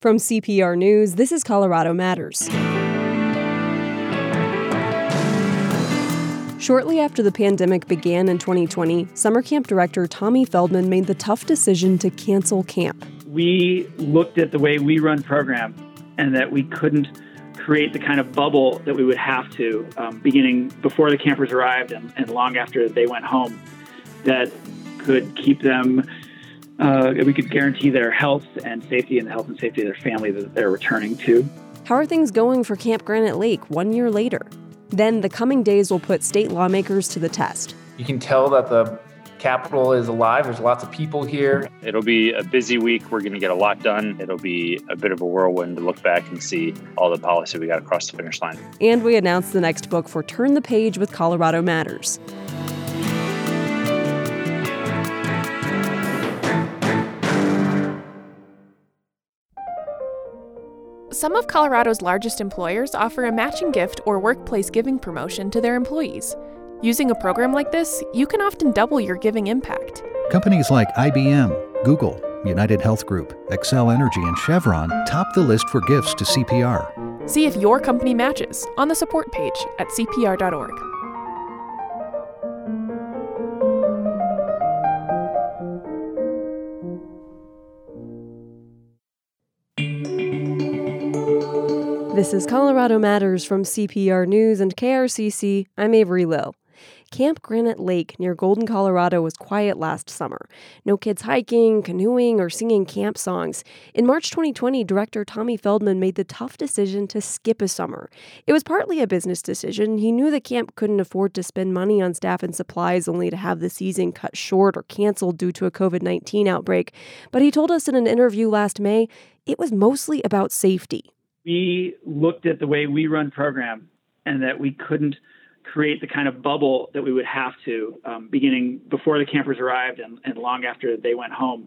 From CPR News, this is Colorado Matters. Shortly after the pandemic began in 2020, summer camp director Tommy Feldman made the tough decision to cancel camp. We looked at the way we run program and that we couldn't create the kind of bubble that we would have to um, beginning before the campers arrived and, and long after they went home that could keep them uh, we could guarantee their health and safety and the health and safety of their family that they're returning to. How are things going for Camp Granite Lake one year later? Then the coming days will put state lawmakers to the test. You can tell that the capitol is alive. There's lots of people here. It'll be a busy week. We're going to get a lot done. It'll be a bit of a whirlwind to look back and see all the policy we got across the finish line. And we announced the next book for Turn the Page with Colorado Matters. Some of Colorado's largest employers offer a matching gift or workplace giving promotion to their employees. Using a program like this, you can often double your giving impact. Companies like IBM, Google, United Health Group, Xcel Energy, and Chevron top the list for gifts to CPR. See if your company matches on the support page at cpr.org. This is Colorado Matters from CPR News and KRCC. I'm Avery Lill. Camp Granite Lake near Golden, Colorado was quiet last summer. No kids hiking, canoeing, or singing camp songs. In March 2020, director Tommy Feldman made the tough decision to skip a summer. It was partly a business decision. He knew the camp couldn't afford to spend money on staff and supplies only to have the season cut short or canceled due to a COVID 19 outbreak. But he told us in an interview last May it was mostly about safety we looked at the way we run program and that we couldn't create the kind of bubble that we would have to um, beginning before the campers arrived and, and long after they went home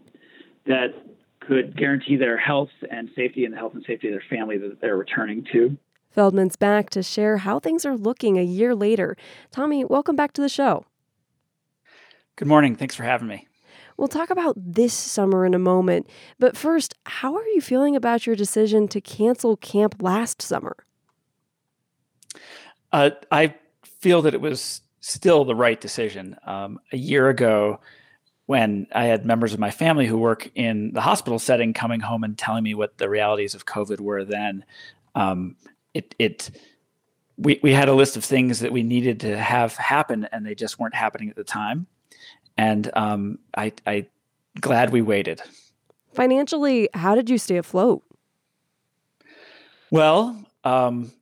that could guarantee their health and safety and the health and safety of their family that they're returning to. Feldman's back to share how things are looking a year later. Tommy, welcome back to the show. Good morning. Thanks for having me. We'll talk about this summer in a moment. But first, how are you feeling about your decision to cancel camp last summer? Uh, I feel that it was still the right decision. Um, a year ago, when I had members of my family who work in the hospital setting coming home and telling me what the realities of COVID were then, um, it, it we, we had a list of things that we needed to have happen and they just weren't happening at the time and um, I, I glad we waited. Financially, how did you stay afloat? Well, um,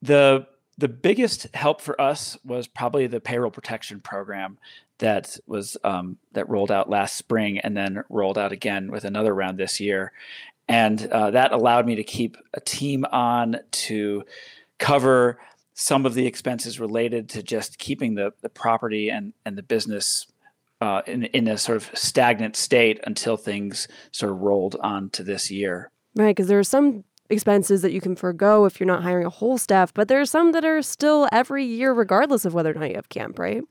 the the biggest help for us was probably the payroll protection program that was um, that rolled out last spring and then rolled out again with another round this year, and uh, that allowed me to keep a team on to cover some of the expenses related to just keeping the the property and and the business uh, in in a sort of stagnant state until things sort of rolled on to this year. Right, because there are some expenses that you can forego if you're not hiring a whole staff, but there are some that are still every year, regardless of whether or not you have camp, right?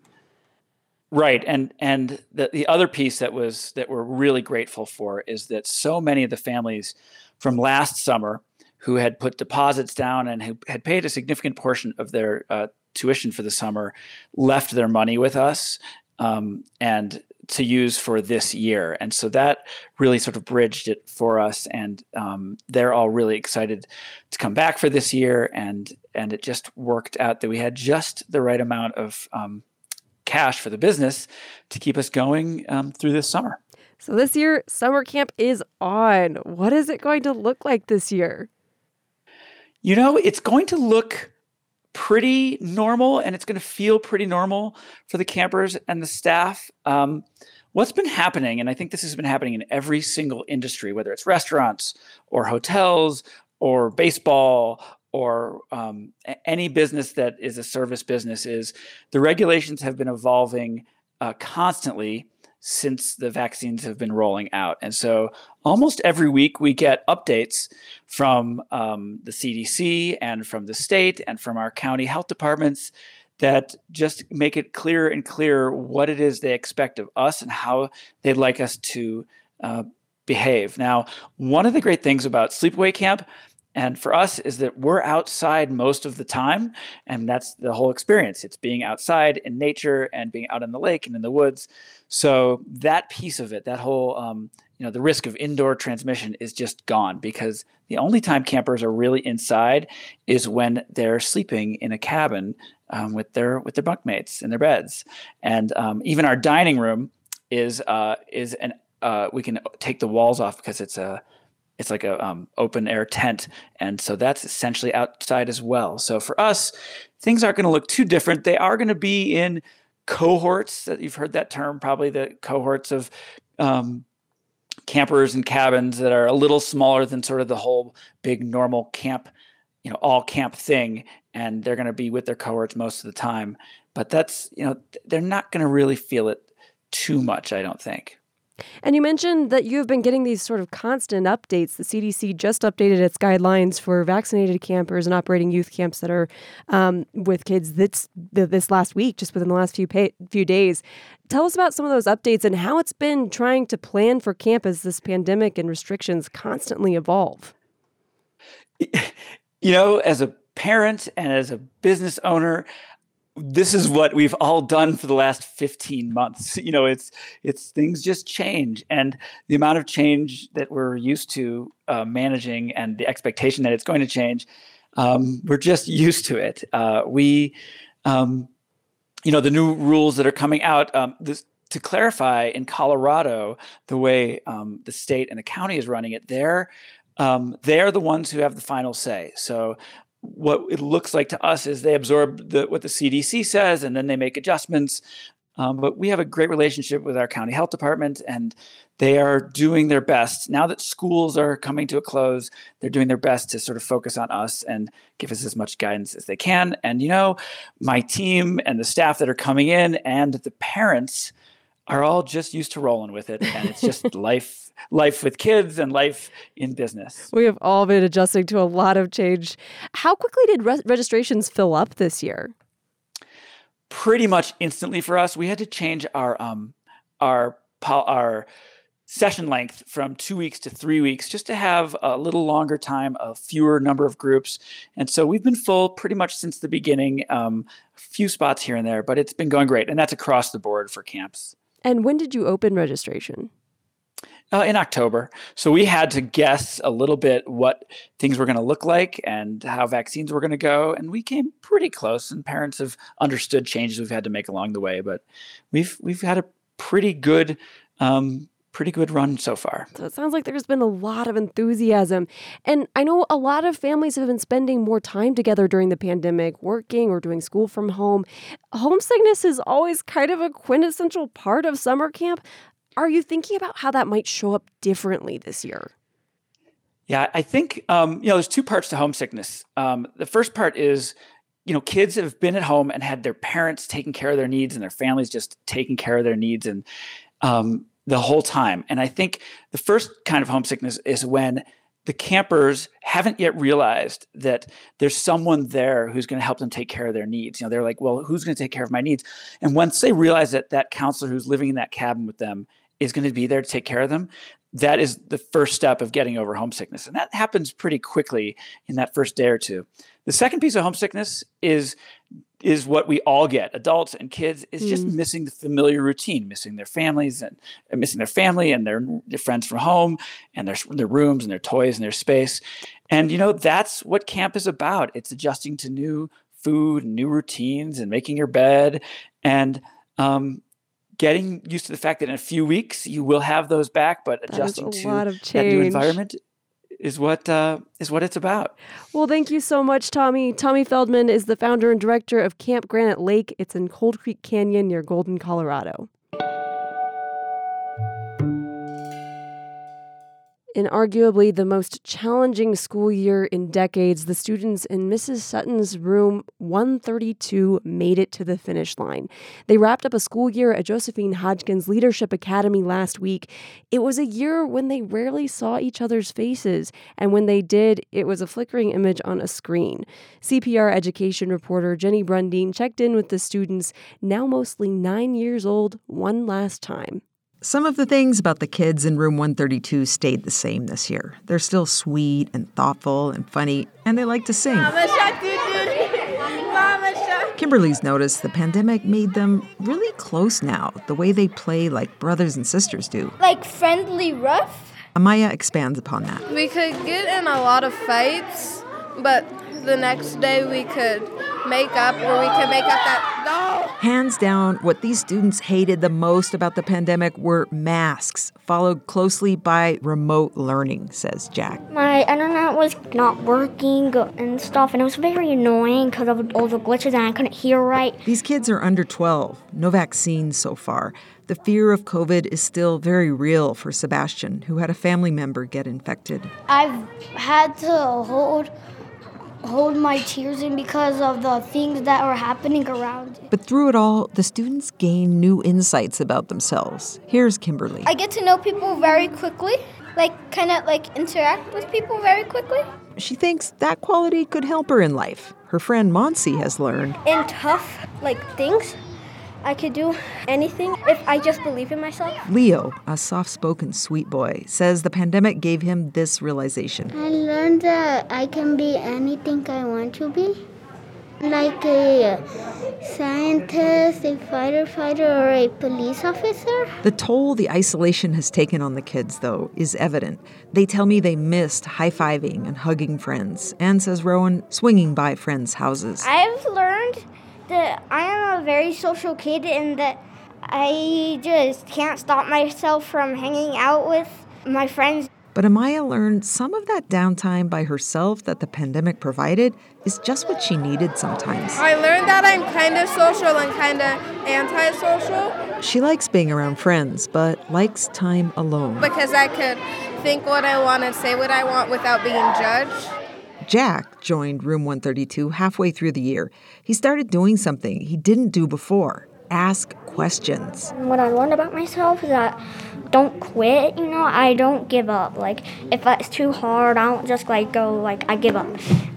Right, and and the the other piece that was that we're really grateful for is that so many of the families from last summer who had put deposits down and who had paid a significant portion of their uh, tuition for the summer left their money with us um, and to use for this year. And so that really sort of bridged it for us. And um, they're all really excited to come back for this year. And and it just worked out that we had just the right amount of um, cash for the business to keep us going um, through this summer. So this year, summer camp is on. What is it going to look like this year? You know, it's going to look pretty normal and it's going to feel pretty normal for the campers and the staff. Um, what's been happening, and I think this has been happening in every single industry, whether it's restaurants or hotels or baseball or um, any business that is a service business, is the regulations have been evolving uh, constantly since the vaccines have been rolling out. And so almost every week we get updates from um, the CDC and from the state and from our county health departments that just make it clearer and clearer what it is they expect of us and how they'd like us to uh, behave. Now, one of the great things about sleepaway camp and for us is that we're outside most of the time and that's the whole experience. It's being outside in nature and being out in the lake and in the woods. So that piece of it that whole um, you know the risk of indoor transmission is just gone because the only time campers are really inside is when they're sleeping in a cabin um, with their with their bunkmates in their beds. And um, even our dining room is uh, is an uh, we can take the walls off because it's a it's like a um, open air tent, and so that's essentially outside as well. So for us, things aren't going to look too different. They are going to be in cohorts. That you've heard that term, probably the cohorts of um, campers and cabins that are a little smaller than sort of the whole big normal camp, you know, all camp thing, and they're going to be with their cohorts most of the time. But that's you know they're not going to really feel it too much, I don't think. And you mentioned that you have been getting these sort of constant updates. The CDC just updated its guidelines for vaccinated campers and operating youth camps that are um, with kids this this last week, just within the last few pay, few days. Tell us about some of those updates and how it's been trying to plan for camp as this pandemic and restrictions constantly evolve. You know, as a parent and as a business owner, this is what we've all done for the last 15 months you know it's it's things just change and the amount of change that we're used to uh, managing and the expectation that it's going to change um, we're just used to it uh, we um, you know the new rules that are coming out um, this, to clarify in colorado the way um, the state and the county is running it they're um, they're the ones who have the final say. So what it looks like to us is they absorb the, what the CDC says and then they make adjustments. Um, but we have a great relationship with our county health department, and they are doing their best. Now that schools are coming to a close, they're doing their best to sort of focus on us and give us as much guidance as they can. And, you know, my team and the staff that are coming in and the parents are all just used to rolling with it. And it's just life life with kids and life in business. We have all been adjusting to a lot of change. How quickly did re- registrations fill up this year? Pretty much instantly for us. We had to change our um our our session length from two weeks to three weeks just to have a little longer time, a fewer number of groups. And so we've been full pretty much since the beginning, um, a few spots here and there, but it's been going great. And that's across the board for camps. And when did you open registration? Uh, in October. So we had to guess a little bit what things were going to look like and how vaccines were going to go. And we came pretty close, and parents have understood changes we've had to make along the way. But we've we've had a pretty good. Um, pretty good run so far. So it sounds like there's been a lot of enthusiasm. And I know a lot of families have been spending more time together during the pandemic, working or doing school from home. Homesickness is always kind of a quintessential part of summer camp. Are you thinking about how that might show up differently this year? Yeah, I think um, you know there's two parts to homesickness. Um, the first part is you know kids have been at home and had their parents taking care of their needs and their families just taking care of their needs and um, the whole time. And I think the first kind of homesickness is when the campers haven't yet realized that there's someone there who's going to help them take care of their needs. You know, they're like, well, who's going to take care of my needs? And once they realize that that counselor who's living in that cabin with them is going to be there to take care of them that is the first step of getting over homesickness and that happens pretty quickly in that first day or two. The second piece of homesickness is is what we all get adults and kids is just mm. missing the familiar routine missing their families and, and, missing their family and their, their friends from home and their, their rooms and their toys and their space. And you know that's what camp is about. It's adjusting to new food and new routines and making your bed. And um, getting used to the fact that in a few weeks you will have those back, but adjusting to that new environment is what uh, is what it's about. Well, thank you so much, Tommy. Tommy Feldman is the founder and director of Camp Granite Lake. It's in Coal Creek Canyon near Golden, Colorado. In arguably the most challenging school year in decades, the students in Mrs. Sutton's room 132 made it to the finish line. They wrapped up a school year at Josephine Hodgkins Leadership Academy last week. It was a year when they rarely saw each other's faces, and when they did, it was a flickering image on a screen. CPR education reporter Jenny Brundin checked in with the students, now mostly nine years old, one last time. Some of the things about the kids in room 132 stayed the same this year. They're still sweet and thoughtful and funny, and they like to sing. Kimberly's noticed the pandemic made them really close now, the way they play like brothers and sisters do. Like friendly rough? Amaya expands upon that. We could get in a lot of fights, but the next day we could make up or we could make up that no. Hands down, what these students hated the most about the pandemic were masks, followed closely by remote learning, says Jack. My internet was not working and stuff, and it was very annoying because of all the glitches and I couldn't hear right. These kids are under 12, no vaccines so far. The fear of COVID is still very real for Sebastian, who had a family member get infected. I've had to hold hold my tears in because of the things that are happening around. But through it all, the students gain new insights about themselves. Here's Kimberly. I get to know people very quickly, like kind of like interact with people very quickly. She thinks that quality could help her in life. Her friend Monsi has learned. In tough like things, I could do anything if I just believe in myself. Leo, a soft spoken sweet boy, says the pandemic gave him this realization. I learned that I can be anything I want to be. Like a scientist, a fighter fighter, or a police officer. The toll the isolation has taken on the kids, though, is evident. They tell me they missed high fiving and hugging friends, and, says Rowan, swinging by friends' houses. I've learned that I am a very social kid and that I just can't stop myself from hanging out with my friends. But Amaya learned some of that downtime by herself that the pandemic provided is just what she needed sometimes. I learned that I'm kind of social and kind of antisocial. She likes being around friends, but likes time alone. Because I could think what I want and say what I want without being judged. Jack joined Room 132 halfway through the year. He started doing something he didn't do before ask questions. What I learned about myself is that don't quit, you know, I don't give up. Like, if it's too hard, I don't just like go, like, I give up.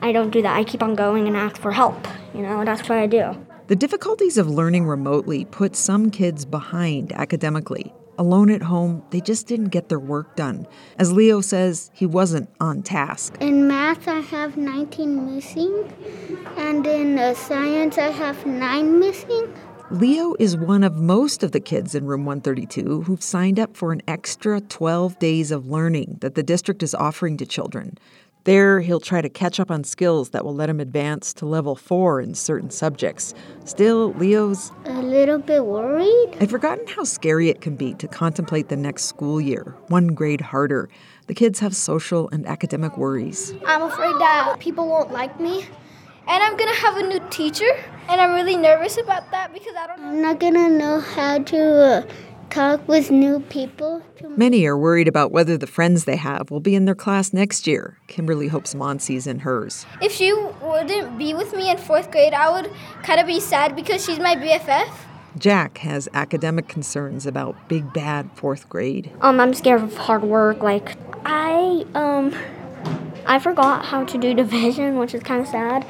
I don't do that. I keep on going and ask for help, you know, that's what I do. The difficulties of learning remotely put some kids behind academically. Alone at home, they just didn't get their work done. As Leo says, he wasn't on task. In math, I have 19 missing, and in uh, science, I have 9 missing. Leo is one of most of the kids in room 132 who've signed up for an extra 12 days of learning that the district is offering to children. There, he'll try to catch up on skills that will let him advance to level four in certain subjects. Still, Leo's a little bit worried. I've forgotten how scary it can be to contemplate the next school year, one grade harder. The kids have social and academic worries. I'm afraid that people won't like me. And I'm gonna have a new teacher, and I'm really nervous about that because I don't. I'm not gonna know how to uh, talk with new people. Many are worried about whether the friends they have will be in their class next year. Kimberly hopes Monsi's in hers. If she wouldn't be with me in fourth grade, I would kind of be sad because she's my BFF. Jack has academic concerns about big bad fourth grade. Um, I'm scared of hard work. Like I um I forgot how to do division, which is kind of sad.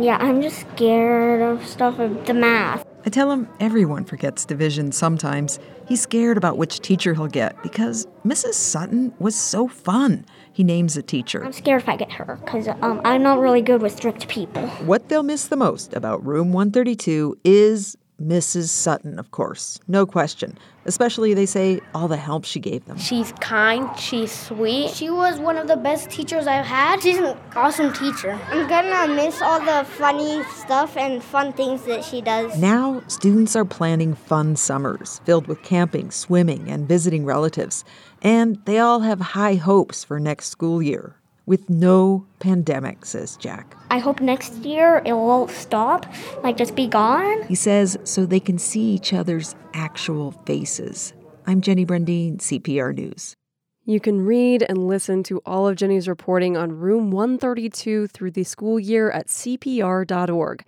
Yeah, I'm just scared of stuff of the math. I tell him everyone forgets division sometimes. He's scared about which teacher he'll get because Mrs. Sutton was so fun. He names a teacher. I'm scared if I get her because um, I'm not really good with strict people. What they'll miss the most about room 132 is Mrs. Sutton, of course, no question. Especially, they say, all the help she gave them. She's kind, she's sweet. She was one of the best teachers I've had. She's an awesome teacher. I'm gonna miss all the funny stuff and fun things that she does. Now, students are planning fun summers filled with camping, swimming, and visiting relatives. And they all have high hopes for next school year with no pandemic, says Jack. I hope next year it will stop, like just be gone. He says so they can see each other's actual faces. I'm Jenny Brundin, CPR News. You can read and listen to all of Jenny's reporting on Room 132 through the school year at CPR.org.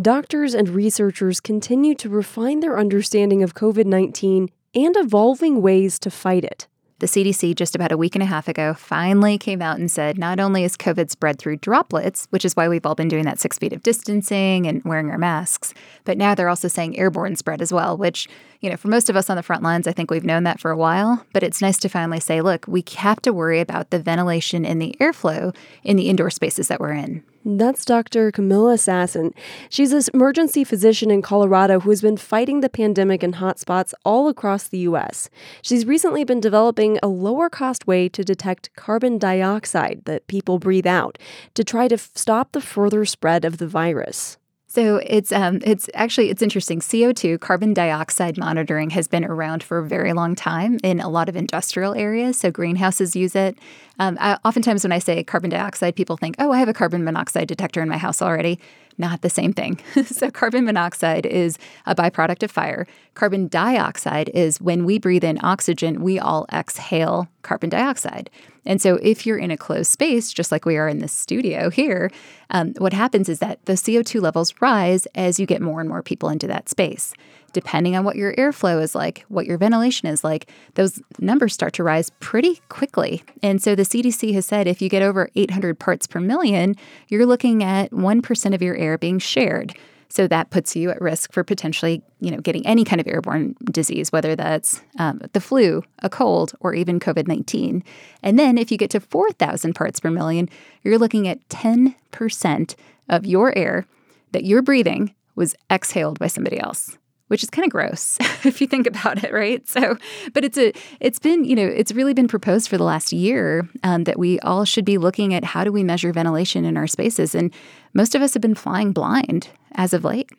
Doctors and researchers continue to refine their understanding of COVID 19 and evolving ways to fight it. The CDC just about a week and a half ago finally came out and said not only is COVID spread through droplets, which is why we've all been doing that six feet of distancing and wearing our masks, but now they're also saying airborne spread as well, which, you know, for most of us on the front lines, I think we've known that for a while, but it's nice to finally say, look, we have to worry about the ventilation and the airflow in the indoor spaces that we're in. That's Dr. Comilla Sasson. She's an emergency physician in Colorado who has been fighting the pandemic in hotspots all across the U.S. She's recently been developing a lower cost way to detect carbon dioxide that people breathe out to try to f- stop the further spread of the virus. So it's um, it's actually it's interesting. CO two carbon dioxide monitoring has been around for a very long time in a lot of industrial areas. So greenhouses use it. Um, I, oftentimes, when I say carbon dioxide, people think, "Oh, I have a carbon monoxide detector in my house already." Not the same thing. so carbon monoxide is a byproduct of fire. Carbon dioxide is when we breathe in oxygen, we all exhale carbon dioxide. And so, if you're in a closed space, just like we are in this studio here, um, what happens is that the CO2 levels rise as you get more and more people into that space. Depending on what your airflow is like, what your ventilation is like, those numbers start to rise pretty quickly. And so, the CDC has said if you get over 800 parts per million, you're looking at 1% of your air being shared. So that puts you at risk for potentially, you know, getting any kind of airborne disease, whether that's um, the flu, a cold, or even COVID 19. And then if you get to 4,000 parts per million, you're looking at 10% of your air that you're breathing was exhaled by somebody else which is kind of gross if you think about it, right? So, but it's a, it's been, you know, it's really been proposed for the last year um, that we all should be looking at how do we measure ventilation in our spaces, and most of us have been flying blind as of late.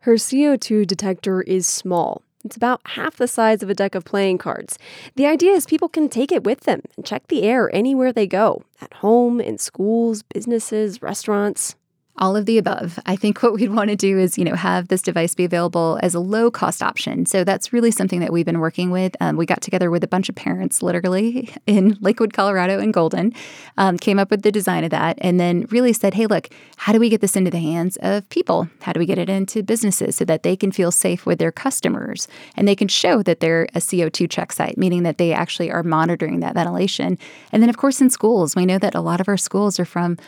Her CO2 detector is small. It's about half the size of a deck of playing cards. The idea is people can take it with them and check the air anywhere they go at home, in schools, businesses, restaurants all of the above. I think what we'd want to do is, you know, have this device be available as a low cost option. So that's really something that we've been working with. Um, we got together with a bunch of parents, literally in Lakewood, Colorado, and Golden, um, came up with the design of that, and then really said, hey, look, how do we get this into the hands of people? How do we get it into businesses so that they can feel safe with their customers and they can show that they're a CO2 check site, meaning that they actually are monitoring that ventilation. And then, of course, in schools, we know that a lot of our schools are from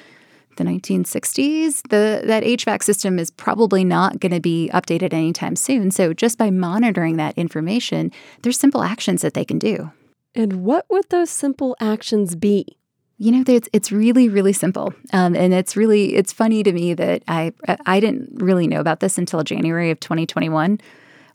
the 1960s, the that HVAC system is probably not going to be updated anytime soon. So just by monitoring that information, there's simple actions that they can do. And what would those simple actions be? You know, it's it's really really simple, um, and it's really it's funny to me that I I didn't really know about this until January of 2021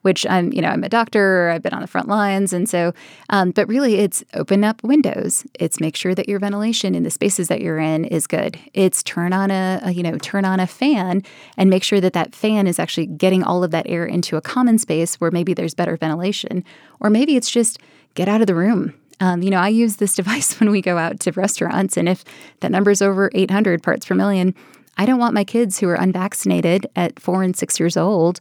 which I'm, you know, I'm a doctor, I've been on the front lines. And so, um, but really it's open up windows. It's make sure that your ventilation in the spaces that you're in is good. It's turn on a, a, you know, turn on a fan and make sure that that fan is actually getting all of that air into a common space where maybe there's better ventilation. Or maybe it's just get out of the room. Um, you know, I use this device when we go out to restaurants, and if that number's over 800 parts per million, I don't want my kids who are unvaccinated at four and six years old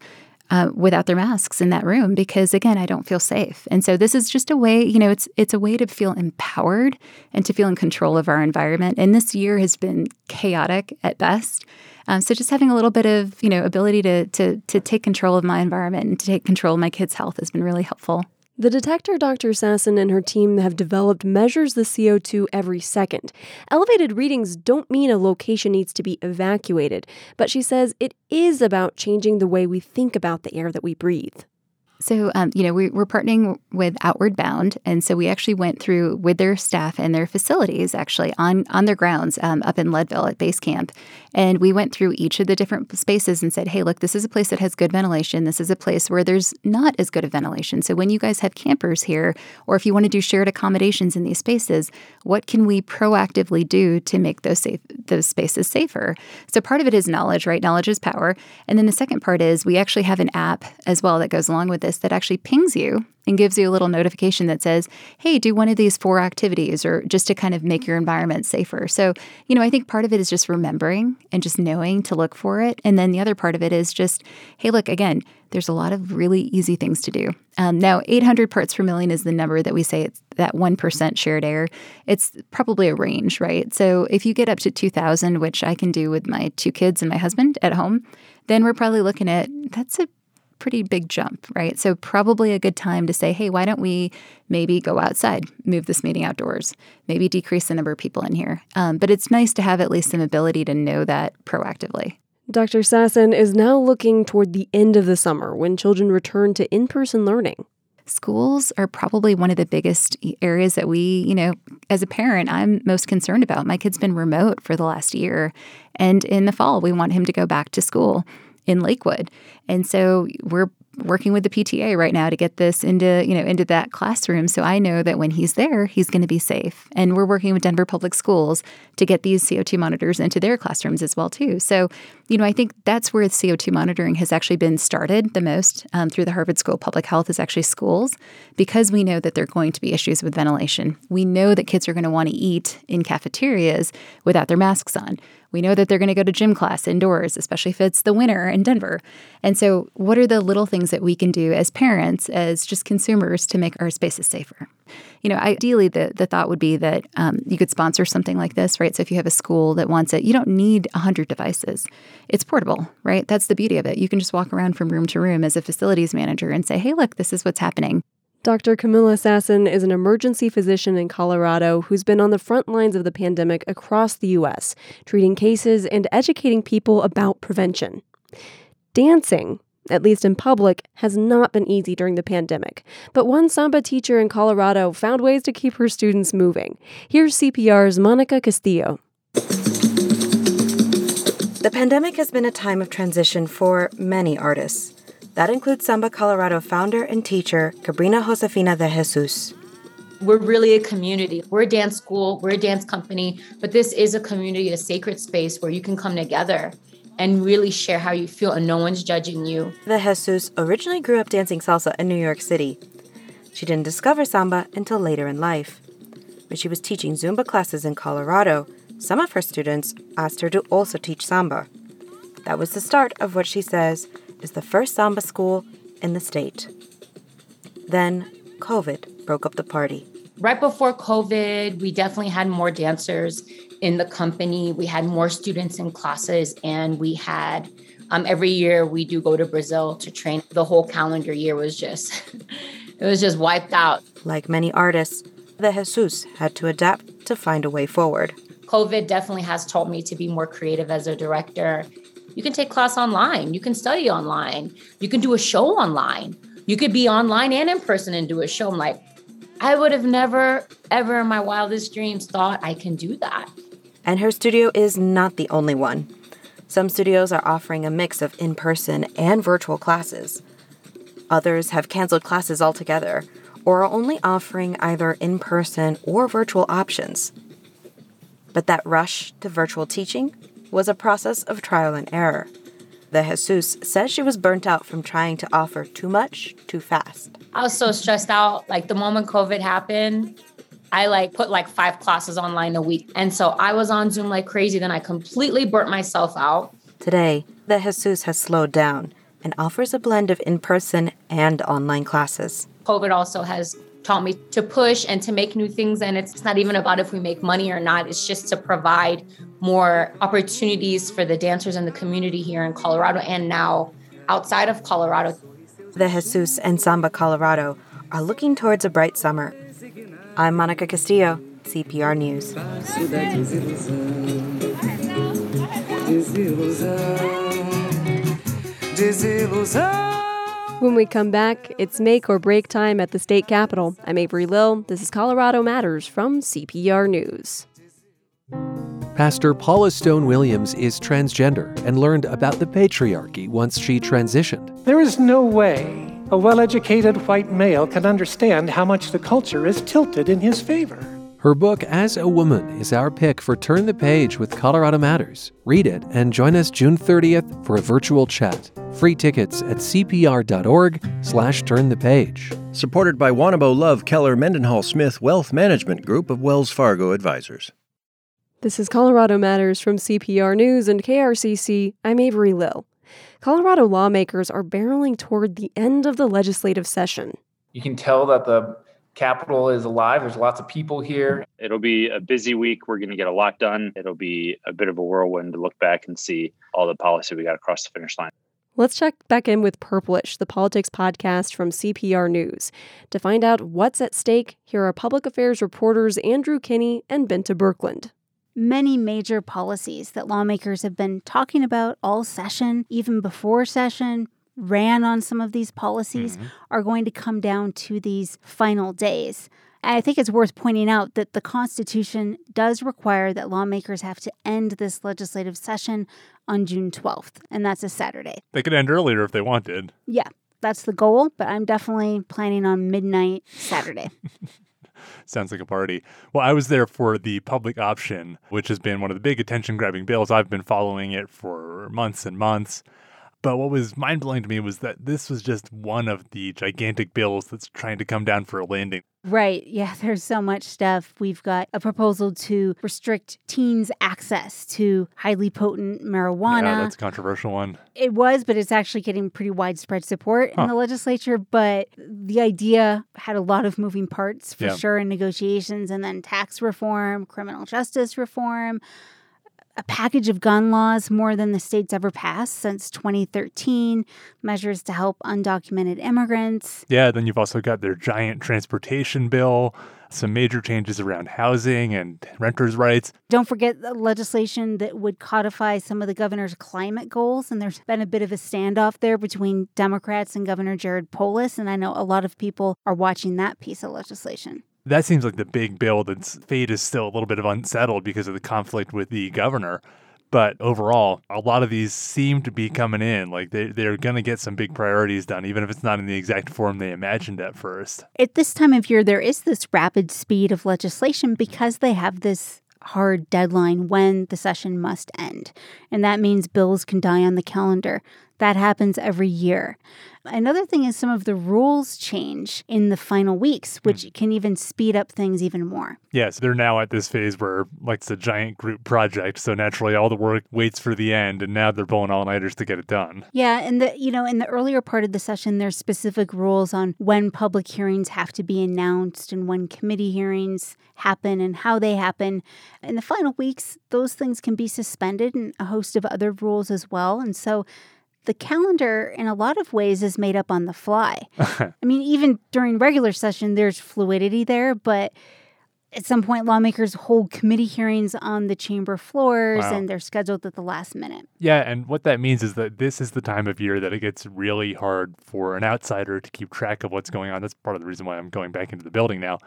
uh, without their masks in that room because again i don't feel safe. And so this is just a way you know it's it's a way to feel empowered and to feel in control of our environment. And this year has been chaotic at best. Um, so just having a little bit of you know ability to to to take control of my environment and to take control of my kids health has been really helpful the detector Dr. Sasson and her team have developed measures the CO2 every second. Elevated readings don't mean a location needs to be evacuated, but she says it is about changing the way we think about the air that we breathe. So, um, you know, we, are partnering with Outward Bound, and so we actually went through with their staff and their facilities, actually on on their grounds um, up in Leadville at base camp, and we went through each of the different spaces and said, "Hey, look, this is a place that has good ventilation. This is a place where there's not as good of ventilation. So when you guys have campers here, or if you want to do shared accommodations in these spaces, what can we proactively do to make those safe those spaces safer?" So part of it is knowledge, right? Knowledge is power, and then the second part is we actually have an app as well that goes along with this that actually pings you and gives you a little notification that says, hey, do one of these four activities or just to kind of make your environment safer. So, you know, I think part of it is just remembering and just knowing to look for it. And then the other part of it is just, hey, look, again, there's a lot of really easy things to do. Um, now, 800 parts per million is the number that we say it's that 1% shared air. It's probably a range, right? So if you get up to 2,000, which I can do with my two kids and my husband at home, then we're probably looking at that's a pretty big jump, right? So, probably a good time to say, hey, why don't we maybe go outside, move this meeting outdoors, maybe decrease the number of people in here. Um, but it's nice to have at least some ability to know that proactively. Dr. Sasson is now looking toward the end of the summer when children return to in person learning. Schools are probably one of the biggest areas that we, you know, as a parent, I'm most concerned about. My kid's been remote for the last year, and in the fall, we want him to go back to school in Lakewood. And so we're working with the PTA right now to get this into, you know, into that classroom so I know that when he's there, he's going to be safe. And we're working with Denver Public Schools to get these CO2 monitors into their classrooms as well too. So, you know, I think that's where CO2 monitoring has actually been started the most um, through the Harvard School of Public Health is actually schools because we know that there are going to be issues with ventilation. We know that kids are going to want to eat in cafeterias without their masks on. We know that they're going to go to gym class indoors, especially if it's the winter in Denver. And so, what are the little things that we can do as parents, as just consumers, to make our spaces safer? You know, ideally, the, the thought would be that um, you could sponsor something like this, right? So, if you have a school that wants it, you don't need 100 devices. It's portable, right? That's the beauty of it. You can just walk around from room to room as a facilities manager and say, hey, look, this is what's happening. Dr. Comilla Sasson is an emergency physician in Colorado who's been on the front lines of the pandemic across the U.S., treating cases and educating people about prevention. Dancing, at least in public, has not been easy during the pandemic, but one Samba teacher in Colorado found ways to keep her students moving. Here's CPR's Monica Castillo. The pandemic has been a time of transition for many artists. That includes Samba Colorado founder and teacher Cabrina Josefina de Jesus. We're really a community. We're a dance school, we're a dance company, but this is a community, a sacred space where you can come together and really share how you feel and no one's judging you. De Jesus originally grew up dancing salsa in New York City. She didn't discover samba until later in life. When she was teaching Zumba classes in Colorado, some of her students asked her to also teach samba. That was the start of what she says is the first samba school in the state. Then COVID broke up the party. Right before COVID, we definitely had more dancers in the company. We had more students in classes, and we had um, every year we do go to Brazil to train. The whole calendar year was just it was just wiped out. Like many artists, de Jesus had to adapt to find a way forward. COVID definitely has taught me to be more creative as a director you can take class online. You can study online. You can do a show online. You could be online and in person and do a show. I'm like, I would have never, ever in my wildest dreams thought I can do that. And her studio is not the only one. Some studios are offering a mix of in person and virtual classes. Others have canceled classes altogether or are only offering either in person or virtual options. But that rush to virtual teaching was a process of trial and error. De Jesus says she was burnt out from trying to offer too much too fast. I was so stressed out. Like the moment COVID happened, I like put like five classes online a week. And so I was on Zoom like crazy. Then I completely burnt myself out. Today, de Jesus has slowed down and offers a blend of in person and online classes. COVID also has taught me to push and to make new things. And it's not even about if we make money or not, it's just to provide more opportunities for the dancers in the community here in Colorado and now outside of Colorado. De Jesus and Samba Colorado are looking towards a bright summer. I'm Monica Castillo, CPR News. When we come back, it's make or break time at the state capitol. I'm Avery Lill. This is Colorado Matters from CPR News. Pastor Paula Stone Williams is transgender and learned about the patriarchy once she transitioned. There is no way a well educated white male can understand how much the culture is tilted in his favor. Her book, As a Woman, is our pick for Turn the Page with Colorado Matters. Read it and join us June 30th for a virtual chat. Free tickets at cpr.org slash turn the page. Supported by Wanabo Love Keller Mendenhall Smith Wealth Management Group of Wells Fargo Advisors. This is Colorado Matters from CPR News and KRCC. I'm Avery Lill. Colorado lawmakers are barreling toward the end of the legislative session. You can tell that the Capitol is alive. There's lots of people here. It'll be a busy week. We're going to get a lot done. It'll be a bit of a whirlwind to look back and see all the policy we got across the finish line. Let's check back in with Purplish, the politics podcast from CPR News. To find out what's at stake, here are public affairs reporters Andrew Kenney and Bente Birkeland many major policies that lawmakers have been talking about all session, even before session, ran on some of these policies, mm-hmm. are going to come down to these final days. And I think it's worth pointing out that the Constitution does require that lawmakers have to end this legislative session on June 12th, and that's a Saturday. They could end earlier if they wanted. Yeah, that's the goal, but I'm definitely planning on midnight Saturday. Sounds like a party. Well, I was there for the public option, which has been one of the big attention grabbing bills. I've been following it for months and months. But what was mind blowing to me was that this was just one of the gigantic bills that's trying to come down for a landing. Right. Yeah, there's so much stuff. We've got a proposal to restrict teens' access to highly potent marijuana. Yeah, that's a controversial one. It was, but it's actually getting pretty widespread support huh. in the legislature. But the idea had a lot of moving parts for yeah. sure in negotiations, and then tax reform, criminal justice reform a package of gun laws more than the state's ever passed since 2013, measures to help undocumented immigrants. Yeah, then you've also got their giant transportation bill, some major changes around housing and renters' rights. Don't forget the legislation that would codify some of the governor's climate goals. And there's been a bit of a standoff there between Democrats and Governor Jared Polis. And I know a lot of people are watching that piece of legislation that seems like the big bill that's fate is still a little bit of unsettled because of the conflict with the governor. But overall, a lot of these seem to be coming in. Like they, they're going to get some big priorities done, even if it's not in the exact form they imagined at first. At this time of year, there is this rapid speed of legislation because they have this hard deadline when the session must end. And that means bills can die on the calendar. That happens every year. Another thing is some of the rules change in the final weeks, which mm. can even speed up things even more. Yes, they're now at this phase where like it's a giant group project, so naturally all the work waits for the end and now they're pulling all-nighters to get it done. Yeah, and the you know, in the earlier part of the session there's specific rules on when public hearings have to be announced and when committee hearings happen and how they happen. In the final weeks, those things can be suspended and a host of other rules as well. And so the calendar in a lot of ways is made up on the fly. I mean, even during regular session, there's fluidity there, but at some point, lawmakers hold committee hearings on the chamber floors wow. and they're scheduled at the last minute. Yeah, and what that means is that this is the time of year that it gets really hard for an outsider to keep track of what's mm-hmm. going on. That's part of the reason why I'm going back into the building now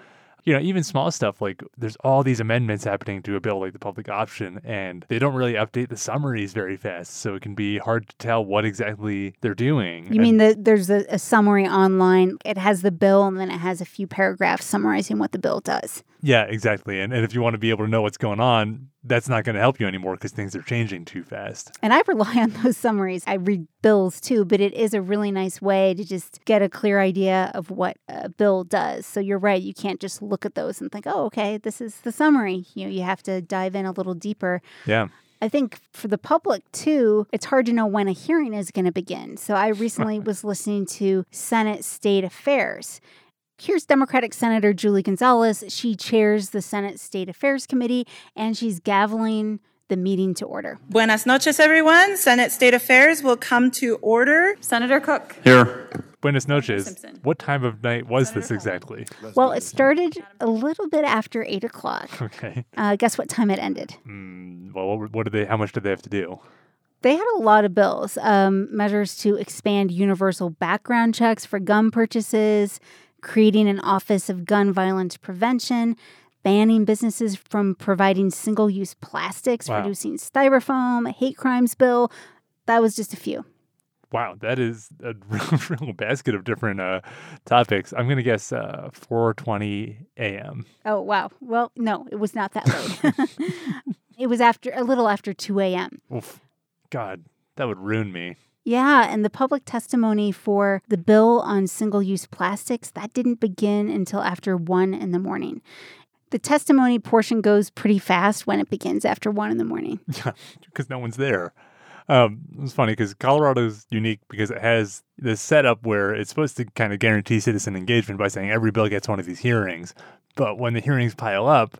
you know, even small stuff like there's all these amendments happening to a bill like the public option, and they don't really update the summaries very fast. So it can be hard to tell what exactly they're doing. You and, mean that there's a, a summary online? It has the bill and then it has a few paragraphs summarizing what the bill does. Yeah, exactly. And, and if you want to be able to know what's going on, that's not going to help you anymore because things are changing too fast. And I rely on those summaries. I read bills too, but it is a really nice way to just get a clear idea of what a bill does. So you're right. You can't just look at those and think, oh, okay, this is the summary. You know, you have to dive in a little deeper. Yeah. I think for the public too, it's hard to know when a hearing is going to begin. So I recently was listening to Senate State Affairs, Here's Democratic Senator Julie Gonzales. She chairs the Senate State Affairs Committee and she's gaveling the meeting to order. Buenas noches, everyone. Senate State Affairs will come to order. Senator Cook. Here. Buenas noches. Simpson. What time of night was Senator this exactly? Well, it started a little bit after eight o'clock. Okay. Uh, guess what time it ended? Mm, well, what, what did they? How much did they have to do? They had a lot of bills, um, measures to expand universal background checks for gun purchases, creating an Office of Gun Violence Prevention, banning businesses from providing single use plastics, wow. reducing styrofoam, a hate crimes bill. That was just a few. Wow, that is a real, real basket of different uh, topics. I'm going to guess uh, 4:20 a.m. Oh wow! Well, no, it was not that late. it was after a little after 2 a.m. God, that would ruin me. Yeah, and the public testimony for the bill on single use plastics, that didn't begin until after 1 in the morning. The testimony portion goes pretty fast when it begins after 1 in the morning. Yeah, because no one's there. Um, it's funny because Colorado's unique because it has this setup where it's supposed to kind of guarantee citizen engagement by saying every bill gets one of these hearings. But when the hearings pile up,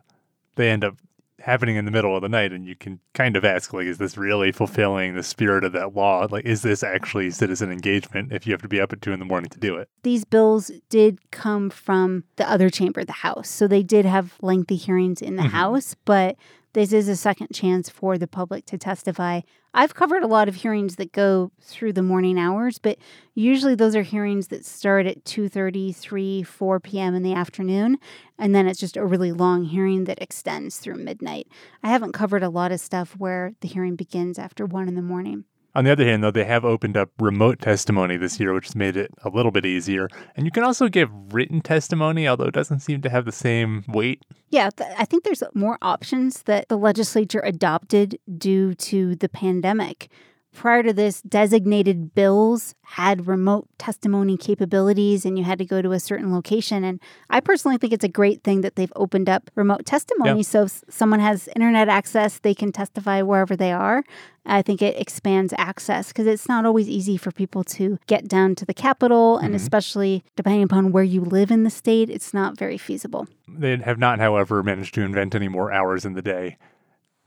they end up happening in the middle of the night and you can kind of ask like is this really fulfilling the spirit of that law? Like is this actually citizen engagement if you have to be up at two in the morning to do it? These bills did come from the other chamber of the house. So they did have lengthy hearings in the mm-hmm. house but this is a second chance for the public to testify. I've covered a lot of hearings that go through the morning hours, but usually those are hearings that start at 2:30, 3, 4 p.m. in the afternoon, and then it's just a really long hearing that extends through midnight. I haven't covered a lot of stuff where the hearing begins after 1 in the morning. On the other hand, though, they have opened up remote testimony this year, which has made it a little bit easier. And you can also give written testimony, although it doesn't seem to have the same weight. Yeah, th- I think there's more options that the legislature adopted due to the pandemic. Prior to this, designated bills had remote testimony capabilities and you had to go to a certain location. And I personally think it's a great thing that they've opened up remote testimony. Yep. So if someone has internet access, they can testify wherever they are. I think it expands access because it's not always easy for people to get down to the Capitol. And Mhm. especially depending upon where you live in the state, it's not very feasible. They have not, however, managed to invent any more hours in the day.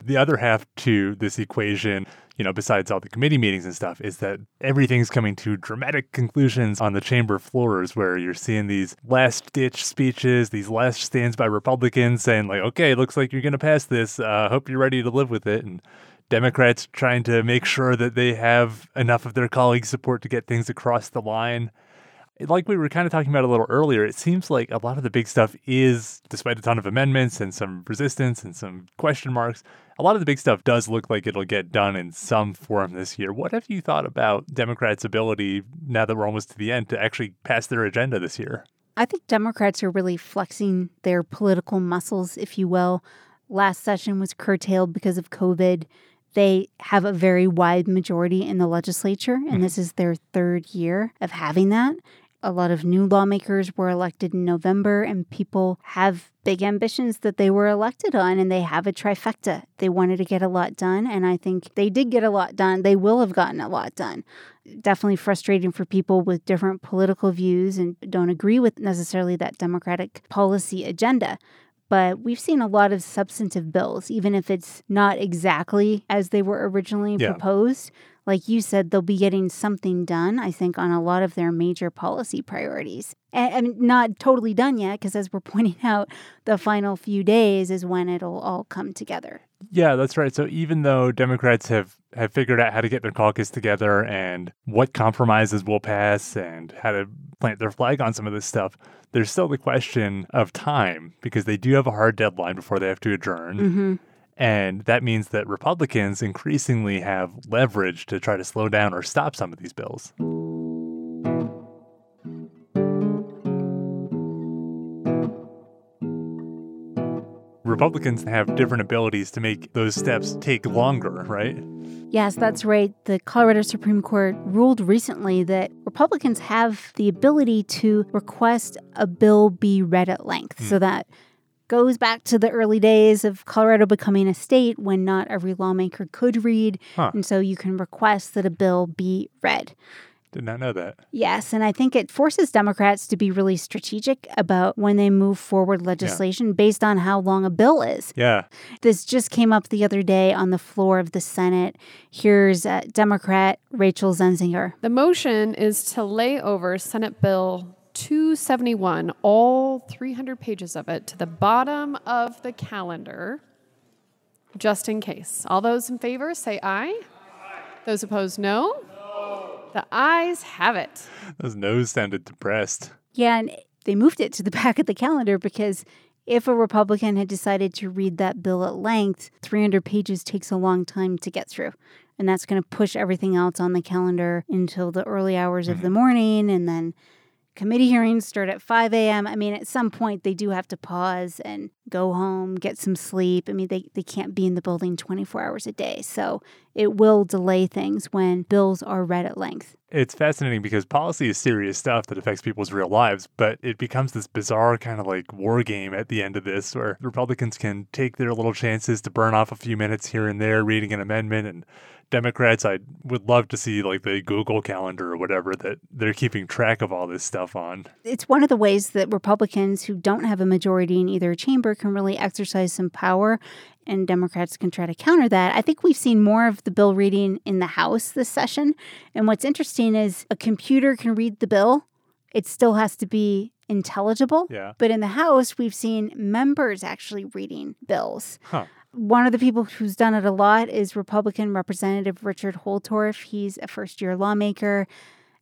The other half to this equation, you know, besides all the committee meetings and stuff, is that everything's coming to dramatic conclusions on the chamber floors where you're seeing these last ditch speeches, these last stands by Republicans saying, like, okay, looks like you're going to pass this. Uh, hope you're ready to live with it. And Democrats trying to make sure that they have enough of their colleagues' support to get things across the line like we were kind of talking about a little earlier, it seems like a lot of the big stuff is, despite a ton of amendments and some resistance and some question marks, a lot of the big stuff does look like it'll get done in some form this year. What have you thought about Democrats' ability, now that we're almost to the end, to actually pass their agenda this year? I think Democrats are really flexing their political muscles, if you will. Last session was curtailed because of COVID. They have a very wide majority in the legislature, and mm-hmm. this is their third year of having that. A lot of new lawmakers were elected in November, and people have big ambitions that they were elected on, and they have a trifecta. They wanted to get a lot done, and I think they did get a lot done. They will have gotten a lot done. Definitely frustrating for people with different political views and don't agree with necessarily that Democratic policy agenda but we've seen a lot of substantive bills, even if it's not exactly as they were originally Yeah. proposed. Like you said, they'll be getting something done, I think, on a lot of their major policy priorities. And, and not totally done yet, because as we're pointing out, the final few days is when it'll all come together. Yeah, that's right. So even though Democrats have, have figured out how to get their caucus together and what compromises will pass and how to plant their flag on some of this stuff, there's still the question of time because they do have a hard deadline before they have to adjourn. Mhm. And that means that Republicans increasingly have leverage to try to slow down or stop some of these bills. Republicans have different abilities to make those steps take longer, right? Yes, that's right. The Colorado Supreme Court ruled recently that Republicans have the ability to request a bill be read at length. So hmm. that goes back to the early days of Colorado becoming a state when not every lawmaker could read. Huh. And so you can request that a bill be read. Did not know that. Yes, and I think it forces Democrats to be really strategic about when they move forward legislation based on how long a bill is. Yeah. This just came up the other day on the floor of the Senate. Here's uh, Democrat Rachel Zenzinger. The motion is to lay over Senate Bill 271, all 300 pages of it, to the bottom of the calendar, just in case. All those in favor say aye. Those opposed, no. The ayes have it. Those no's sounded depressed. Yeah, and they moved it to the back of the calendar because if a Republican had decided to read that bill at length, 300 pages takes a long time to get through. And that's going to push everything else on the calendar until the early hours of the mm-hmm. morning. And then committee hearings start at 5 a.m. I mean, at some point, they do have to pause and go home, get some sleep. I mean, they, they can't be in the building 24 hours a day. So it will delay things when bills are read at length. It's fascinating because policy is serious stuff that affects people's real lives, but it becomes this bizarre kind of like war game at the end of this where Republicans can take their little chances to burn off a few minutes here and there reading an amendment and Democrats, I would love to see like the Google calendar or whatever that they're keeping track of all this stuff on. It's one of the ways that Republicans who don't have a majority in either chamber can really exercise some power, and Democrats can try to counter that. I think we've seen more of the bill reading in the House this session. And what's interesting is a computer can read the bill, it still has to be intelligible. Yeah. But in the House, we've seen members actually reading bills. Huh. One of the people who's done it a lot is Republican Representative Richard Holtorf. He's a first year lawmaker.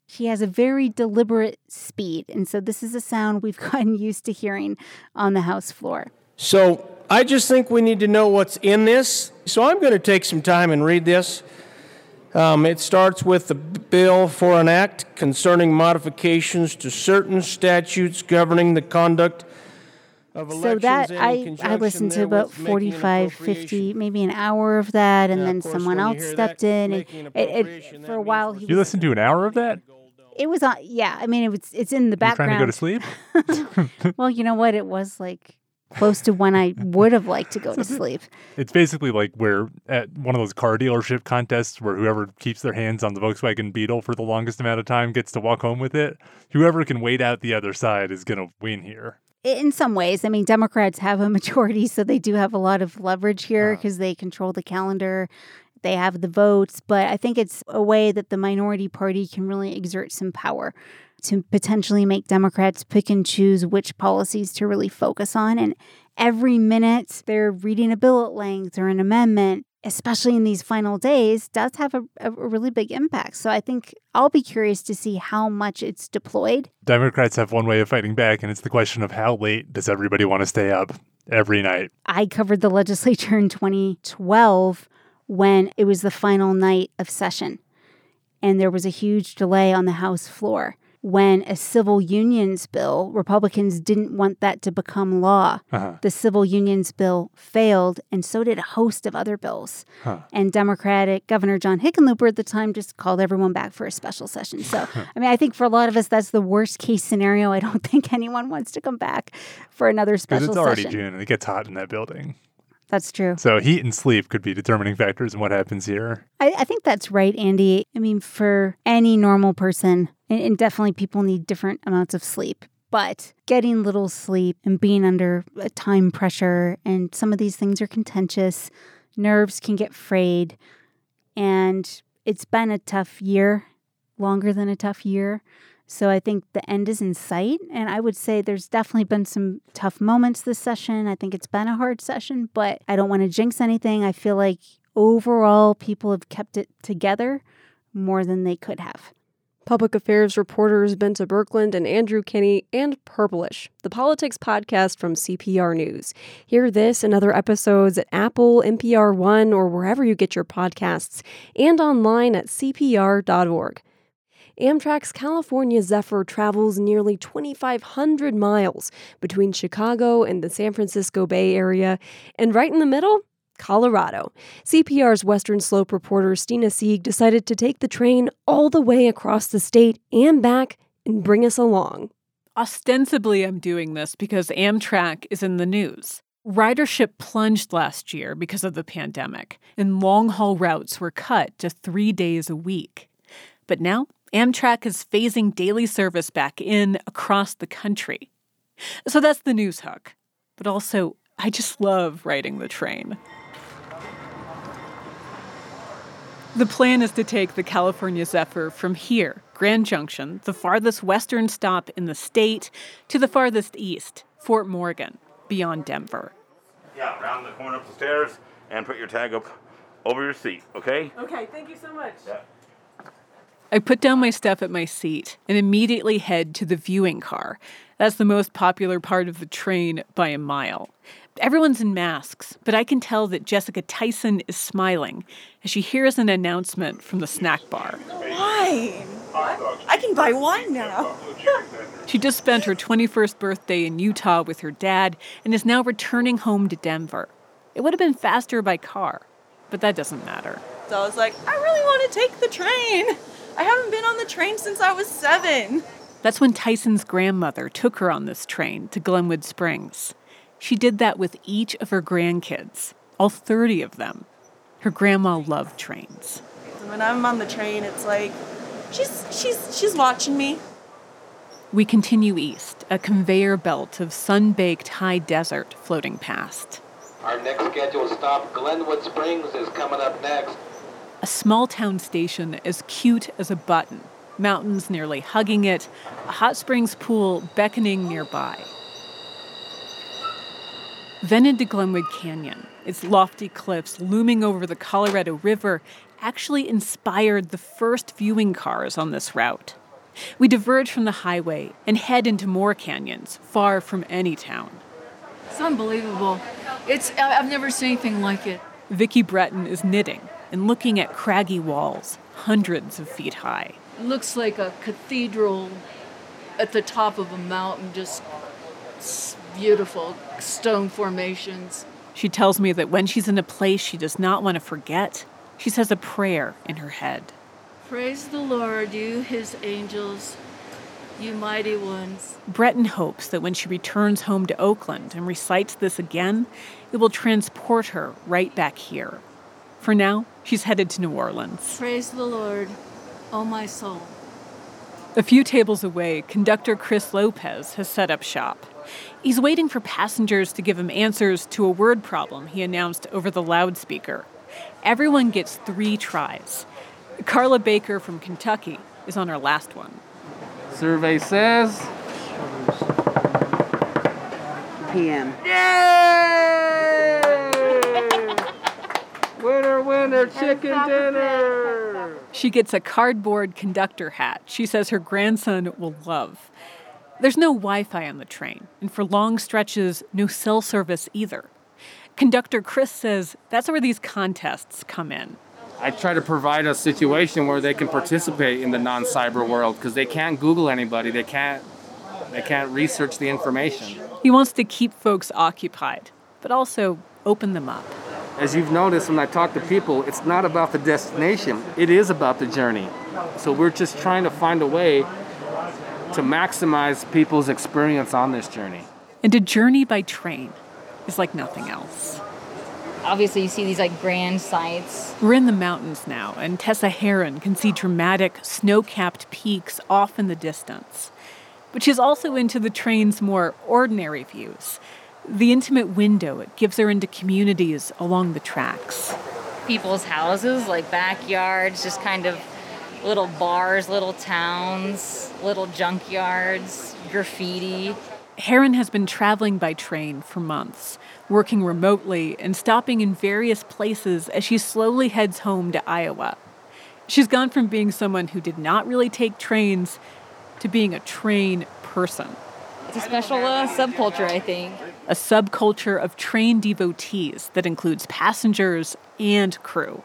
He has a very deliberate speed. And so this is a sound we've gotten used to hearing on the House floor. So I just think we need to know what's in this. So I'm going to take some time and read this. Um, it starts with the bill for an act concerning modifications to certain statutes governing the conduct. So that in I, I listened to about making 45, 50, maybe an hour of that, and then someone else stepped that, in. And it, it, for a while, he You listened to an hour of that? it was on. Yeah, I mean, it was. It's in the You background. trying to go to sleep? well, you know what? It was like close to when I would have liked to go to sleep. It's basically like we're at one of those car dealership contests where whoever keeps their hands on the Volkswagen Beetle for the longest amount of time gets to walk home with it. Whoever can wait out the other side is going to win here. In some ways, I mean, Democrats have a majority, so they do have a lot of leverage here uh-huh. because they control the calendar. They have the votes, but I think it's a way that the minority party can really exert some power to potentially make Democrats pick and choose which policies to really focus on. And every minute they're reading a bill at length or an amendment, especially in these final days, does have a, a really big impact. So I think I'll be curious to see how much it's deployed. Democrats have one way of fighting back, and it's the question of how late does everybody want to stay up every night? I covered the legislature in 2012 when it was the final night of session. And there was a huge delay on the House floor. When a civil unions bill, Republicans didn't want that to become law. Uh-huh. The civil unions bill failed, and so did a host of other bills. Huh. And Democratic Governor John Hickenlooper at the time just called everyone back for a special session. So, I mean, I think for a lot of us, that's the worst case scenario. I don't think anyone wants to come back for another special special it's already session. June and it gets hot in that building. That's true. So heat and sleep could be determining factors in what happens here. I, I think that's right, Andy. I mean, for any normal person, and, and definitely people need different amounts of sleep, but getting little sleep and being under a time pressure, and some of these things are contentious, nerves can get frayed, and it's been a tough year, longer than a tough year. So I think the end is in sight. And I would say there's definitely been some tough moments this session. I think it's been a hard session, but I don't want to jinx anything. I feel like overall people have kept it together more than they could have. Public affairs reporters Bente Birkeland and Andrew Kenney and Purplish, the politics podcast from CPR News. Hear this and other episodes at Apple, NPR One, or wherever you get your podcasts, and online at CPR.org. Amtrak's California Zephyr travels nearly 2,500 miles between Chicago and the San Francisco Bay Area, and right in the middle, Colorado. CPR's Western Slope reporter Stina Sieg decided to take the train all the way across the state and back and bring us along. Ostensibly, I'm doing this because Amtrak is in the news. Ridership plunged last year because of the pandemic, and long haul routes were cut to three days a week. But now, Amtrak is phasing daily service back in across the country. So that's the news hook. But also, I just love riding the train. The plan is to take the California Zephyr from here, Grand Junction, the farthest western stop in the state, to the farthest east, Fort Morgan, beyond Denver. Yeah, round the corner up the stairs and put your tag up over your seat, okay? Okay, thank you so much. Yeah. I put down my stuff at my seat and immediately head to the viewing car. That's the most popular part of the train by a mile. Everyone's in masks, but I can tell that Jessica Tyson is smiling as she hears an announcement from the snack bar. Wine. I can buy wine now. She just spent her 21st birthday in Utah with her dad and is now returning home to Denver. It would have been faster by car, but that doesn't matter. So I was like, I really want to take the train. I haven't been on the train since I was seven. That's when Tyson's grandmother took her on this train to Glenwood Springs. She did that with each of her grandkids, all 30 of them. Her grandma loved trains. When I'm on the train, it's like she's she's she's watching me. We continue east, a conveyor belt of sun baked high desert floating past. Our next scheduled stop, Glenwood Springs, is coming up next. A small town station as cute as a button, mountains nearly hugging it, a hot springs pool beckoning nearby. Then into Glenwood Canyon, its lofty cliffs looming over the Colorado River, actually inspired the first viewing cars on this route. We diverge from the highway and head into more canyons, far from any town. It's unbelievable. It's I've never seen anything like it. Vicki Breton is knitting and looking at craggy walls, hundreds of feet high. It looks like a cathedral at the top of a mountain, just beautiful stone formations. She tells me that when she's in a place she does not want to forget, she says a prayer in her head. Praise the Lord, you his angels, you mighty ones. Breton hopes that when she returns home to Oakland and recites this again, it will transport her right back here. For now, she's headed to New Orleans. Praise the Lord, oh my soul. A few tables away, conductor Chris Lopez has set up shop. He's waiting for passengers to give him answers to a word problem he announced over the loudspeaker. Everyone gets three tries. Carla Baker from Kentucky is on her last one. Survey says p.m. Yay! Winner, winner, chicken dinner! She gets a cardboard conductor hat she says her grandson will love. There's no Wi Fi on the train, and for long stretches, no cell service either. Conductor Chris says that's where these contests come in. I try to provide a situation where they can participate in the non-cyber world because they can't Google anybody. They can't they can't research the information. He wants to keep folks occupied, but also open them up. As you've noticed when I talk to people, it's not about the destination. It is about the journey. So we're just trying to find a way to maximize people's experience on this journey. And a journey by train is like nothing else. Obviously, you see these like grand sights. We're in the mountains now, and Tessa Heron can see dramatic, snow capped peaks off in the distance. But she's also into the train's more ordinary views the intimate window it gives her into communities along the tracks. People's houses, like backyards, just kind of little bars, little towns, little junkyards, graffiti. Heron has been traveling by train for months, working remotely and stopping in various places as she slowly heads home to Iowa. She's gone from being someone who did not really take trains to being a train person. It's a special uh, subculture, I think. A subculture of train devotees that includes passengers and crew.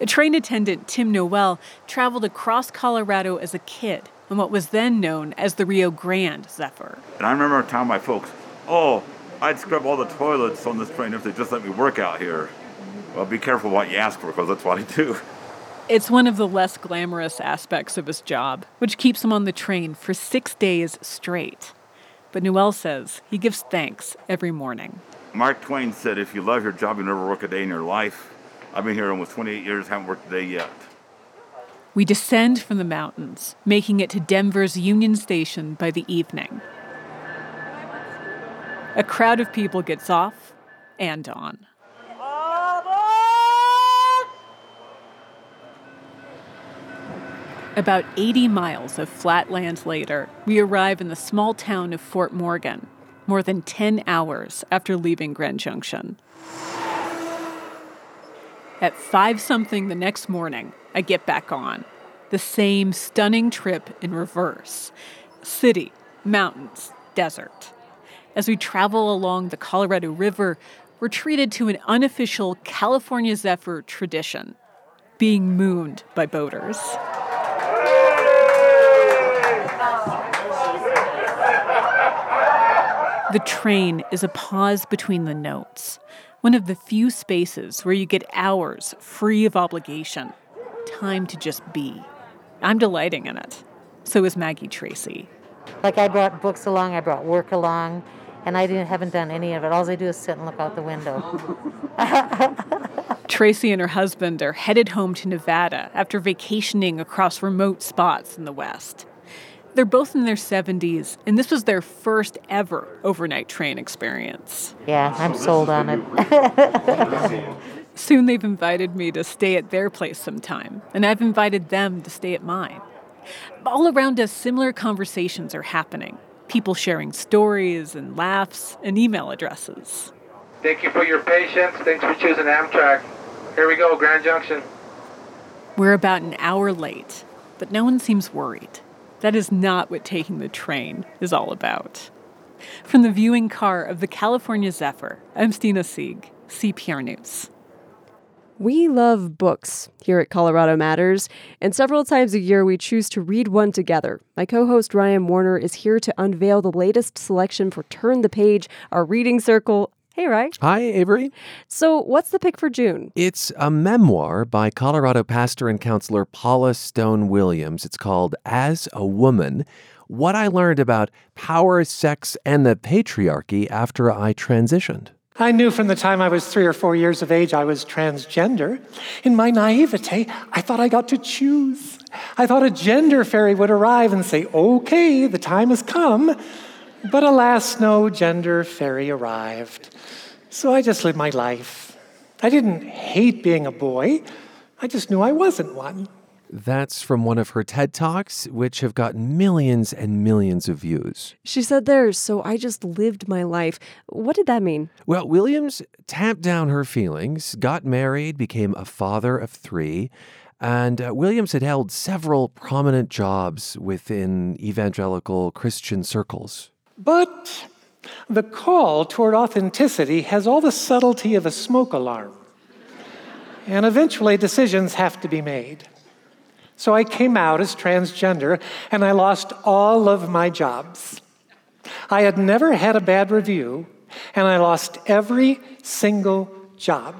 A train attendant, Tim Noel, traveled across Colorado as a kid on what was then known as the Rio Grande Zephyr. And I remember telling my folks, oh, I'd scrub all the toilets on this train if they just let me work out here. Well, be careful what you ask for because that's what I do. It's one of the less glamorous aspects of his job, which keeps him on the train for six days straight. But Noel says he gives thanks every morning. Mark Twain said, if you love your job, you never work a day in your life. I've been here almost 28 years, haven't worked a day yet. We descend from the mountains, making it to Denver's Union Station by the evening. A crowd of people gets off and on. About 80 miles of flat land later, we arrive in the small town of Fort Morgan, more than 10 hours after leaving Grand Junction. At 5 something the next morning, I get back on. The same stunning trip in reverse city, mountains, desert. As we travel along the Colorado River, we're treated to an unofficial California Zephyr tradition being mooned by boaters. The train is a pause between the notes, one of the few spaces where you get hours free of obligation, time to just be. I'm delighting in it. So is Maggie Tracy. Like I brought books along, I brought work along, and I didn't, haven't done any of it. All I do is sit and look out the window. Tracy and her husband are headed home to Nevada after vacationing across remote spots in the West. They're both in their 70s, and this was their first ever overnight train experience. Yeah, I'm sold on it. Soon they've invited me to stay at their place sometime, and I've invited them to stay at mine. All around us, similar conversations are happening people sharing stories and laughs and email addresses. Thank you for your patience. Thanks for choosing Amtrak. Here we go, Grand Junction. We're about an hour late, but no one seems worried. That is not what taking the train is all about. From the viewing car of the California Zephyr, I'm Stina Sieg, CPR News. We love books here at Colorado Matters, and several times a year we choose to read one together. My co host Ryan Warner is here to unveil the latest selection for Turn the Page, our reading circle. Hey, Ryan. Hi, Avery. So, what's the pick for June? It's a memoir by Colorado pastor and counselor Paula Stone Williams. It's called As a Woman What I Learned About Power, Sex, and the Patriarchy After I Transitioned. I knew from the time I was three or four years of age I was transgender. In my naivete, I thought I got to choose. I thought a gender fairy would arrive and say, okay, the time has come. But alas, no gender fairy arrived. So I just lived my life. I didn't hate being a boy, I just knew I wasn't one. That's from one of her TED Talks, which have gotten millions and millions of views. She said there, so I just lived my life. What did that mean? Well, Williams tamped down her feelings, got married, became a father of three, and uh, Williams had held several prominent jobs within evangelical Christian circles. But the call toward authenticity has all the subtlety of a smoke alarm. And eventually, decisions have to be made. So I came out as transgender and I lost all of my jobs. I had never had a bad review and I lost every single job.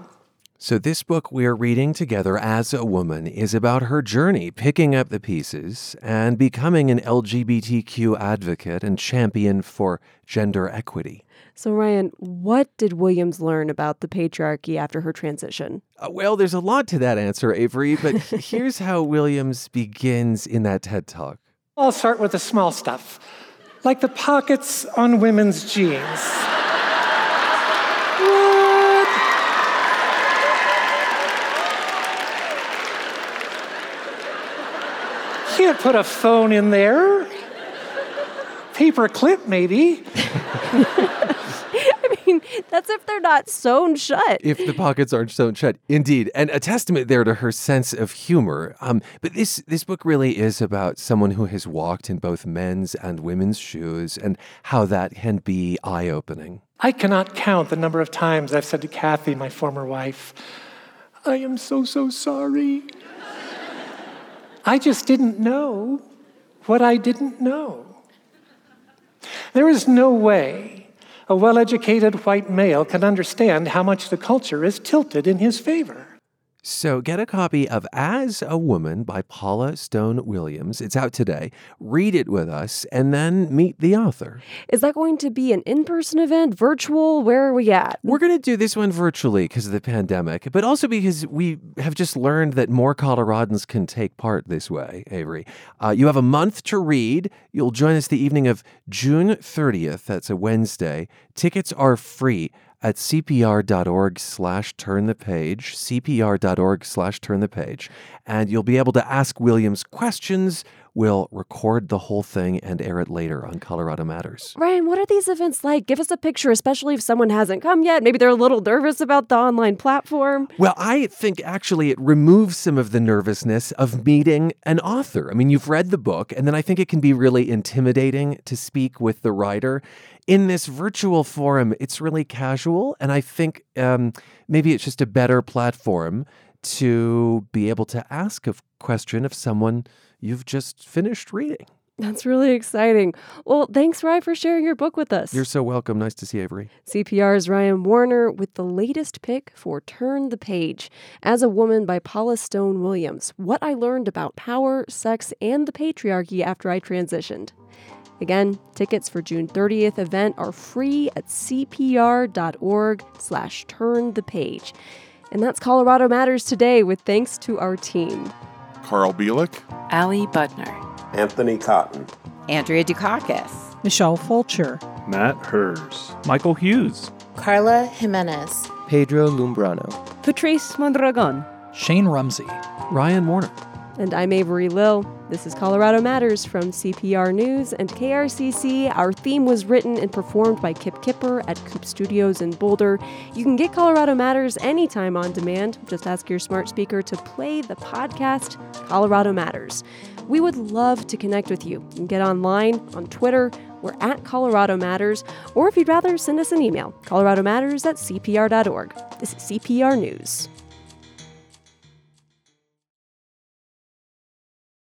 So, this book we're reading together as a woman is about her journey picking up the pieces and becoming an LGBTQ advocate and champion for gender equity. So, Ryan, what did Williams learn about the patriarchy after her transition? Uh, well, there's a lot to that answer, Avery, but here's how Williams begins in that TED Talk. I'll start with the small stuff, like the pockets on women's jeans. Put a phone in there. Paper clip, maybe. I mean, that's if they're not sewn shut. If the pockets aren't sewn shut, indeed, and a testament there to her sense of humor. Um, but this this book really is about someone who has walked in both men's and women's shoes, and how that can be eye opening. I cannot count the number of times I've said to Kathy, my former wife, "I am so so sorry." I just didn't know what I didn't know. There is no way a well educated white male can understand how much the culture is tilted in his favor. So get a copy of As a Woman by Paula Stone Williams. It's out today. Read it with us and then meet the author. Is that going to be an in person event, virtual? Where are we at? We're going to do this one virtually because of the pandemic, but also because we have just learned that more Coloradans can take part this way, Avery. Uh, you have a month to read. You'll join us the evening of June 30th. That's a Wednesday. Tickets are free at cpr.org slash turn the page, cpr.org slash turn the page. And you'll be able to ask Williams questions. We'll record the whole thing and air it later on Colorado Matters. Ryan, what are these events like? Give us a picture, especially if someone hasn't come yet. Maybe they're a little nervous about the online platform. Well, I think actually it removes some of the nervousness of meeting an author. I mean, you've read the book, and then I think it can be really intimidating to speak with the writer in this virtual forum, it's really casual. And I think um, maybe it's just a better platform to be able to ask a question of someone you've just finished reading. That's really exciting. Well, thanks, Ryan, for sharing your book with us. You're so welcome. Nice to see Avery. CPR's Ryan Warner with the latest pick for Turn the Page as a Woman by Paula Stone Williams What I Learned About Power, Sex, and the Patriarchy After I Transitioned. Again, tickets for June 30th event are free at cpr.org slash turn the page. And that's Colorado Matters today with thanks to our team. Carl Bielek, Ali Budner, Anthony Cotton, Andrea Dukakis, Michelle Fulcher, Matt Hers, Michael Hughes, Carla Jimenez, Pedro Lumbrano, Patrice Mondragon, Shane Rumsey, Ryan Warner, And I'm Avery Lill. This is Colorado Matters from CPR News and KRCC. Our theme was written and performed by Kip Kuepper at Coupe Studios in Boulder. You can get Colorado Matters anytime on demand. Just ask your smart speaker to play the podcast Colorado Matters. We would love to connect with you. You can get online on Twitter. We're at Colorado Matters. Or if you'd rather, send us an email, coloradomatters at cpr.org. This is CPR News.